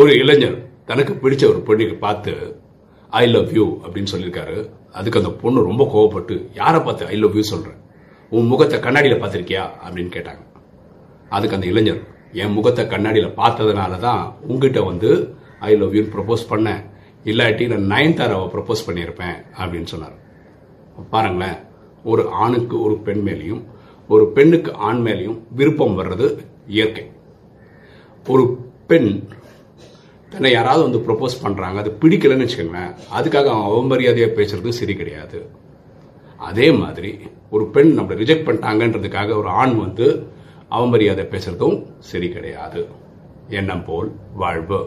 ஒரு இளைஞர் தனக்கு பிடிச்ச ஒரு பெண்ணுக்கு பார்த்து ஐ லவ் யூ அப்படின்னு சொல்லியிருக்காரு. அதுக்கு அந்த பொண்ணு ரொம்ப கோவப்பட்டு யாரை பார்த்து ஐ லவ் யூ சொல்கிறேன் உன் முகத்தை கண்ணாடியில் பார்த்திருக்கியா? அப்படின்னு கேட்டாங்க. அதுக்கு அந்த இளைஞர் என் முகத்தை கண்ணாடியில் பார்த்ததுனால தான் உங்ககிட்ட வந்து ஐ லவ் யூன்னு ப்ரப்போஸ் பண்ணேன். இல்லாட்டி நான் நயன்தாராவை ப்ரப்போஸ் பண்ணியிருப்பேன் அப்படின்னு சொன்னார். பாருங்களேன் ஒரு ஆணுக்கு ஒரு பெண் மேலேயும் ஒரு பெண்ணுக்கு ஆண் மேலேயும் விருப்பம் வர்றது இயற்கை. ஒரு பெண் ஏன்னா யாராவது வந்து ப்ரொப்போஸ் பண்ணுறாங்க அது பிடிக்கலன்னு வச்சுக்கோங்களேன். அதுக்காக அவன் அவமரியாதையாக பேசுறது சரி கிடையாது. அதே மாதிரி ஒரு பெண் நம்மளை ரிஜெக்ட் பண்ணிட்டாங்கன்றதுக்காக ஒரு ஆண் வந்து அவமரியாதை பேசுறதும் சரி கிடையாது. எண்ணம் போல் வாழ்வு.